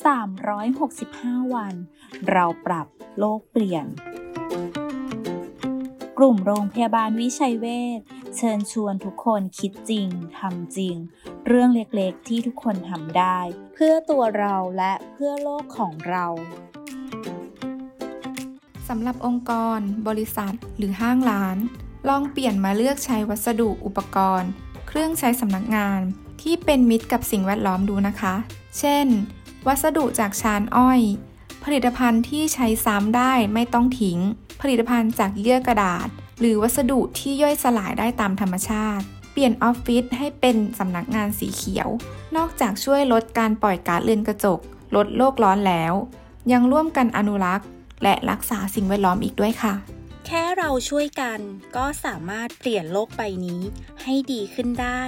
365 วัน เราปรับโลกเปลี่ยน กลุ่มโรงพยาบาลวิชัยเวชเชิญชวนทุกคนคิดจริงทำจริง เรื่องเล็กๆที่ทุกคนทำได้ เพื่อตัวเราและเพื่อโลกของเราสำหรับองค์กร บริษัท หรือห้างร้าน ลองเปลี่ยนมาเลือกใช้วัสดุอุปกรณ์ เครื่องใช้สำนักงานที่เป็นมิตรกับสิ่งแวดล้อมดูนะคะ เช่น วัสดุจากชานอ้อย ผลิตภัณฑ์ที่ใช้ซ้ำได้ไม่ต้องทิ้ง ผลิตภัณฑ์จากเยื่อกระดาษ หรือวัสดุที่ย่อยสลายได้ตามธรรมชาติ เปลี่ยนออฟฟิศให้เป็นสำนักงานสีเขียว นอกจากช่วยลดการปล่อยก๊าซเรือนกระจก ลดโลกร้อนแล้ว ยังร่วมกันอนุรักษ์ และรักษาสิ่งแวดล้อมอีกด้วยค่ะแค่เราช่วยกันก็สามารถเปลี่ยนโลกใบนี้ให้ดีขึ้นได้